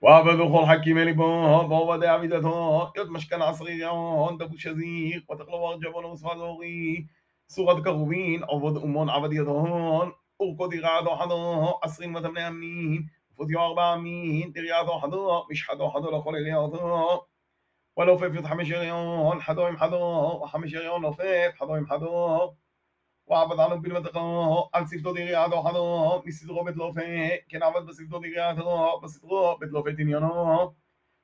وعبدوا خل حكيم لبون وعبد عبدته يد مشكن عصري يون دبو شزيق وتقلوا جبل وصفادوغي سورة كروبين عبد أمون عبد يدهون أركض غادو حدو عصرين وتمنى أمين فوتيو أربع أمين تريادو حدو مش حدو حدو لخل إلياتو ولو في فتح مشيريون حدو يم حدو وحمشيريون لفيف حدو يم حدو وعبد عنه بين مدخله عن سيفتو دي رياضه حضو مسيدرو بتلوفه كان عبد بسيفتو دي رياضه بسيدرو بتلوفه تنيونو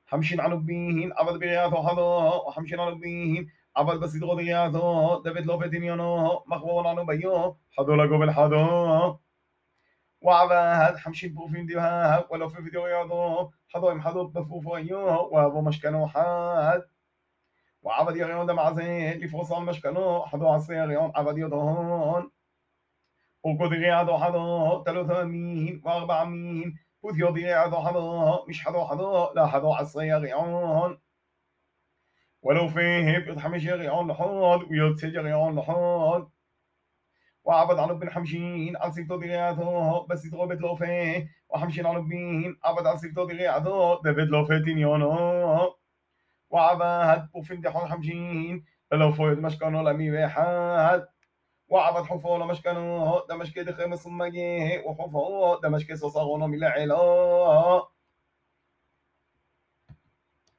حمشين عنه بيهن عبد برياضه حضو وحمشين عنه بيهن عبد بسيدرو دي رياضه دبت لوفه تنيونو مخبون عنه بيو حضو لقو بالحضو وعبد حمشين بروفين ديها ولو في فيديو رياضه حضو يمحضو بفوفو أيوه وأبو مشكنو حد وعبد يغيون دم حضو عصي يغيون عبد يضهون وقد غيادو حضو تلو ثمين واربع مين. فوت يضي غيادو حضو مش حضو حضو لا حضو عصي يغيون. ولو فيه بيض حمش يغيون لحود ويضسج يغيون لحود. وعبد عنب بن حمشين عن سيفتو دغياته بس يتغوبت لوفي وحمشين عنب بين عبد عن سيفتو دغياته دبت لوفي تنيونو. وعبد بوفين دحون حمشين لو فويد مشكانو لمي واحد وعبد حفو لمشكانو دمشكي دخي مصمجي وحفو دمشكي صصاغونو من العلا